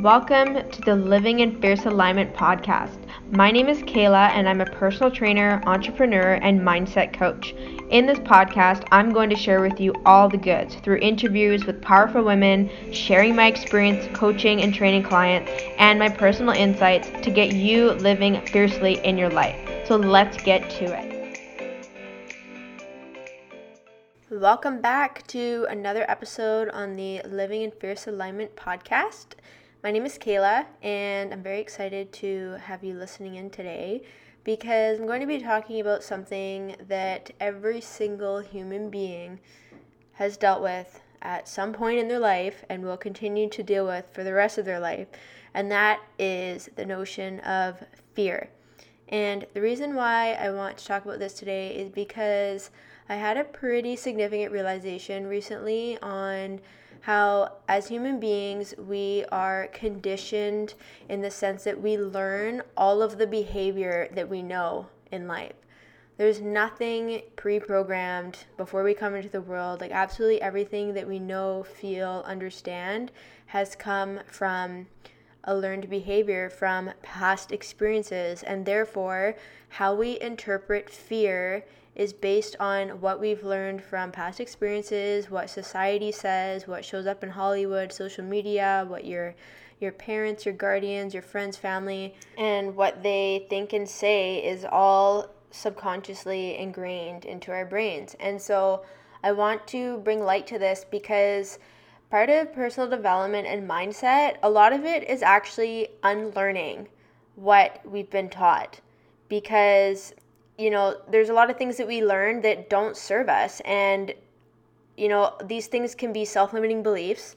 Welcome to the Living in Fierce Alignment podcast. My name is Kehla, and I'm a personal trainer, entrepreneur, and mindset coach. In this podcast, I'm going to share with you all the goods through interviews with powerful women, sharing my experience coaching and training clients, and my personal insights to get you living fiercely in your life. So let's get to it. Welcome back to another episode on the Living in Fierce Alignment podcast. My name is Kehla, and I'm very excited to have you listening in today because I'm going to be talking about something that every single human being has dealt with at some point in their life and will continue to deal with for the rest of their life, and that is the notion of fear. And the reason why I want to talk about this today is because I had a pretty significant realization recently on how, as human beings, we are conditioned in the sense that we learn all of the behavior that we know in life. There's nothing pre programmed before we come into the world. Like, absolutely everything that we know, feel, understand has come from a learned behavior from past experiences, and therefore, how we interpret fear is based on what we've learned from past experiences, what society says, what shows up in Hollywood, social media, what your your parents, your guardians, your friends, family, and what they think and say is all subconsciously ingrained into our brains. And so I want to bring light to this because part of personal development and mindset, a lot of it is actually unlearning what we've been taught because you know, there's a lot of things that we learn that don't serve us. And, you know, these things can be self limiting beliefs.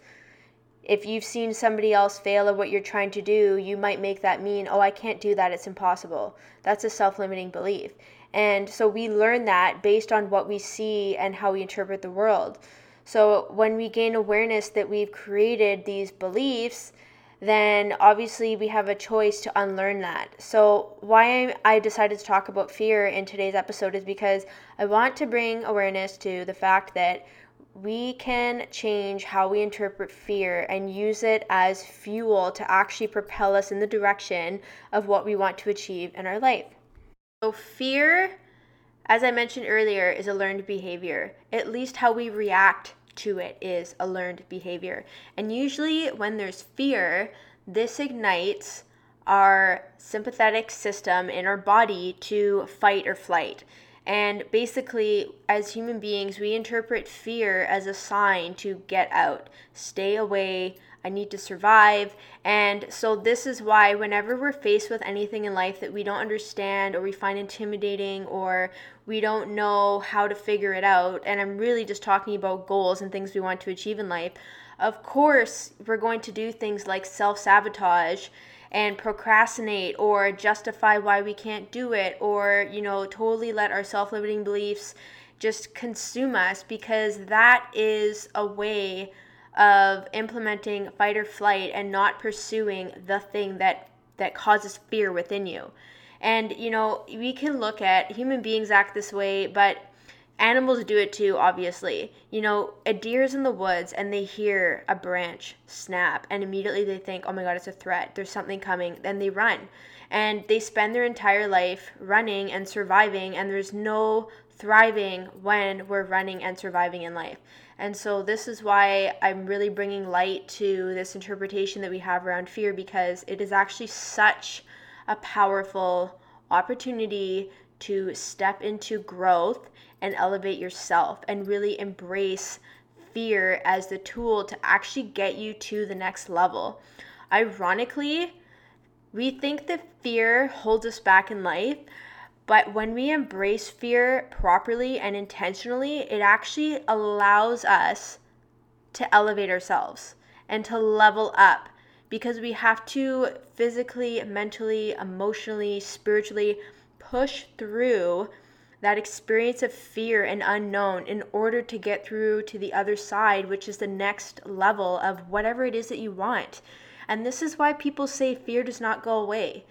If you've seen somebody else fail at what you're trying to do, you might make that mean, oh, I can't do that, it's impossible. That's a self limiting belief. And so we learn that based on what we see and how we interpret the world. So when we gain awareness that we've created these beliefs, then obviously we have a choice to unlearn that. So, why I decided to talk about fear in today's episode is because I want to bring awareness to the fact that we can change how we interpret fear and use it as fuel to actually propel us in the direction of what we want to achieve in our life. So, fear, as I mentioned earlier, is a learned behavior, at least how we react to it is a learned behavior. And usually, when there's fear, this ignites our sympathetic system in our body to fight or flight. And basically, as human beings, we interpret fear as a sign to get out, stay away, I need to survive. And so, this is why, whenever we're faced with anything in life that we don't understand or we find intimidating or we don't know how to figure it out, and I'm really just talking about goals and things we want to achieve in life, of course, we're going to do things like self sabotage and procrastinate or justify why we can't do it or, you know, totally let our self limiting beliefs just consume us because that is a way of implementing fight or flight and not pursuing the thing that that causes fear within you. And you know, we can look at human beings act this way, but animals do it too, obviously. You know, a deer's in the woods and they hear a branch snap and immediately they think, "Oh my god, it's a threat. There's something coming." Then they run. And they spend their entire life running and surviving and there's no thriving when we're running and surviving in life. And so, this is why I'm really bringing light to this interpretation that we have around fear because it is actually such a powerful opportunity to step into growth and elevate yourself and really embrace fear as the tool to actually get you to the next level. Ironically, we think that fear holds us back in life, but when we embrace fear properly and intentionally, it actually allows us to elevate ourselves and to level up because we have to physically, mentally, emotionally, spiritually push through that experience of fear and unknown in order to get through to the other side, which is the next level of whatever it is that you want. And this is why people say fear does not go away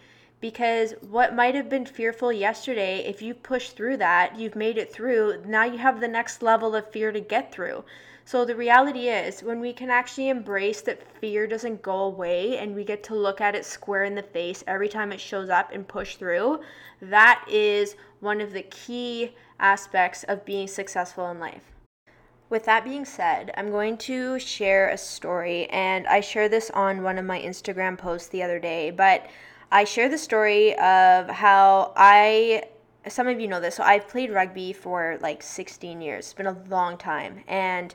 because what might have been fearful yesterday, if you push through that, you've made it through, now you have the next level of fear to get through. So the reality is, when we can actually embrace that fear doesn't go away and we get to look at it square in the face every time it shows up and push through, that is one of the key aspects of being successful in life. With that being said, I'm going to share a story, and I shared this on one of my Instagram posts the other day, but I share the story of how I some of you know this. So I've played rugby for like 16 years. It's been a long time. And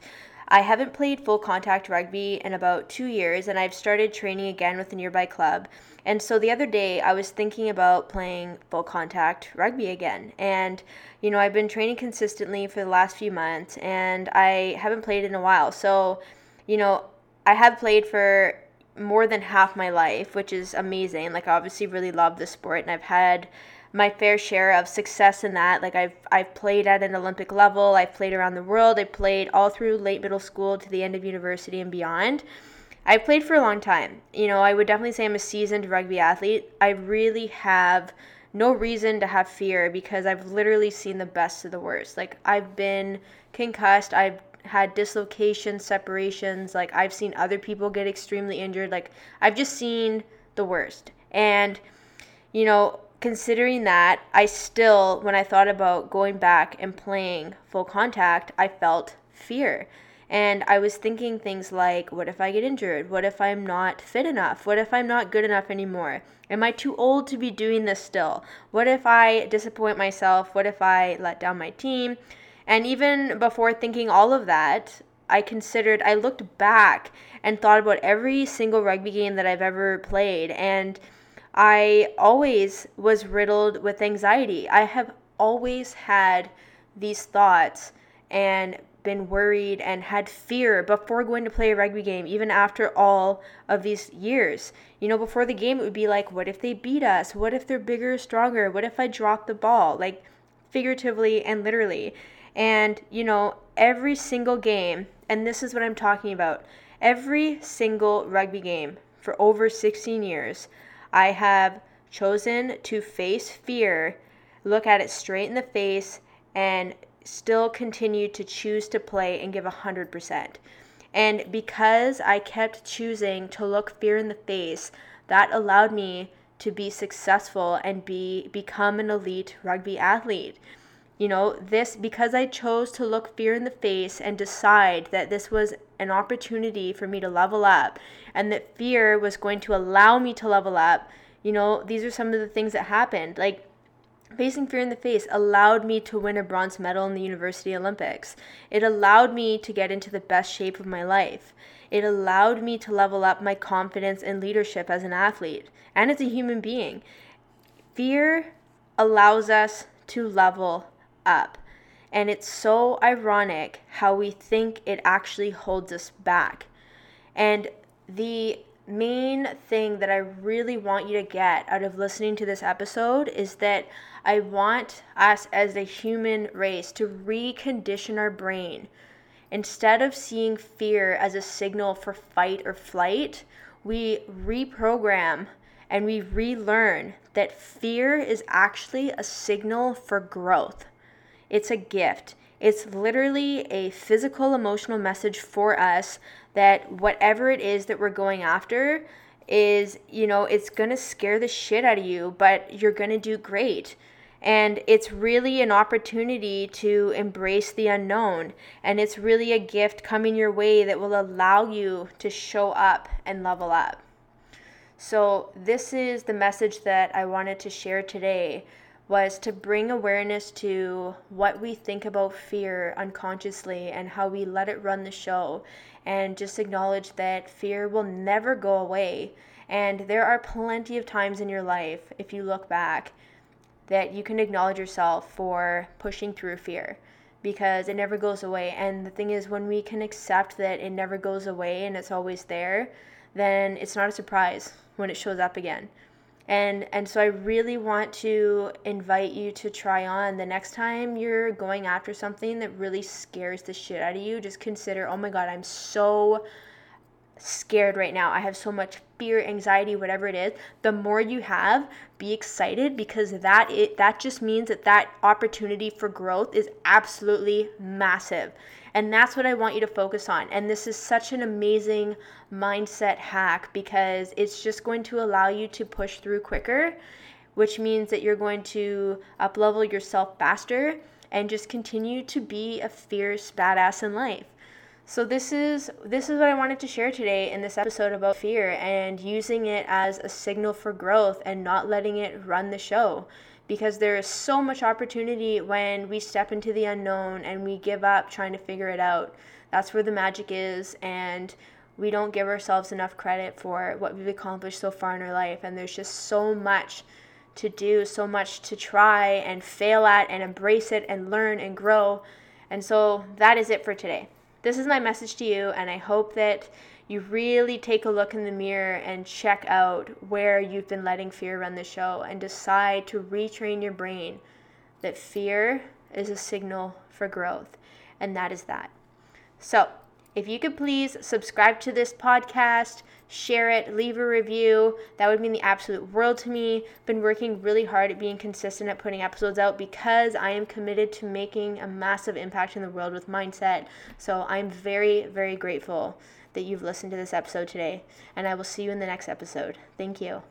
I haven't played full contact rugby in about two years, and I've started training again with a nearby club. And so the other day, I was thinking about playing full contact rugby again. And, you know, I've been training consistently for the last few months, and I haven't played in a while. So, you know, I have played for more than half my life, which is amazing. Like, I obviously really love the sport, and I've had my fair share of success in that. Like I've I've played at an Olympic level, I've played around the world, I played all through late middle school to the end of university and beyond. I've played for a long time. You know, I would definitely say I'm a seasoned rugby athlete. I really have no reason to have fear because I've literally seen the best of the worst. Like I've been concussed, I've had dislocations, separations, like I've seen other people get extremely injured. Like I've just seen the worst. And you know, considering that, I still, when I thought about going back and playing full contact, I felt fear. And I was thinking things like, what if I get injured? What if I'm not fit enough? What if I'm not good enough anymore? Am I too old to be doing this still? What if I disappoint myself? What if I let down my team? And even before thinking all of that, I considered, I looked back and thought about every single rugby game that I've ever played. And I always was riddled with anxiety. I have always had these thoughts and been worried and had fear before going to play a rugby game, even after all of these years. You know, before the game, it would be like, what if they beat us? What if they're bigger, stronger? What if I drop the ball? Like, figuratively and literally. And, you know, every single game, and this is what I'm talking about, every single rugby game for over 16 years, I have chosen to face fear, look at it straight in the face, and still continue to choose to play and give 100%. And because I kept choosing to look fear in the face, that allowed me to be successful and be become an elite rugby athlete. You know, this because I chose to look fear in the face and decide that this was an opportunity for me to level up and that fear was going to allow me to level up. You know, these are some of the things that happened. Like facing fear in the face allowed me to win a bronze medal in the University Olympics. It allowed me to get into the best shape of my life. It allowed me to level up my confidence and leadership as an athlete and as a human being. Fear allows us to level up. And it's so ironic how we think it actually holds us back. And the main thing that I really want you to get out of listening to this episode is that I want us as a human race to recondition our brain. Instead of seeing fear as a signal for fight or flight, we reprogram and we relearn that fear is actually a signal for growth. It's a gift. It's literally a physical, emotional message for us that whatever it is that we're going after is, you know, it's going to scare the shit out of you, but you're going to do great. And it's really an opportunity to embrace the unknown. And it's really a gift coming your way that will allow you to show up and level up. So, this is the message that I wanted to share today was to bring awareness to what we think about fear unconsciously and how we let it run the show and just acknowledge that fear will never go away. And there are plenty of times in your life if you look back that you can acknowledge yourself for pushing through fear because it never goes away. And the thing is when we can accept that it never goes away and it's always there then it's not a surprise when it shows up again and and so I really want to invite you to try on the next time you're going after something that really scares the shit out of you just consider oh my god I'm so scared right now I have so much fear anxiety whatever it is the more you have be excited because that it that just means that that opportunity for growth is absolutely massive And that's what I want you to focus on. And this is such an amazing mindset hack because it's just going to allow you to push through quicker, which means that you're going to uplevel yourself faster and just continue to be a fierce badass in life. So this is this is what I wanted to share today in this episode about fear and using it as a signal for growth and not letting it run the show because there is so much opportunity when we step into the unknown and we give up trying to figure it out. That's where the magic is and we don't give ourselves enough credit for what we've accomplished so far in our life and there's just so much to do, so much to try and fail at and embrace it and learn and grow. And so that is it for today. This is my message to you, and I hope that you really take a look in the mirror and check out where you've been letting fear run the show and decide to retrain your brain that fear is a signal for growth. And that is that. So, if you could please subscribe to this podcast, share it, leave a review. That would mean the absolute world to me. Been working really hard at being consistent at putting episodes out because I am committed to making a massive impact in the world with mindset. So I'm very, very grateful that you've listened to this episode today, and I will see you in the next episode. Thank you.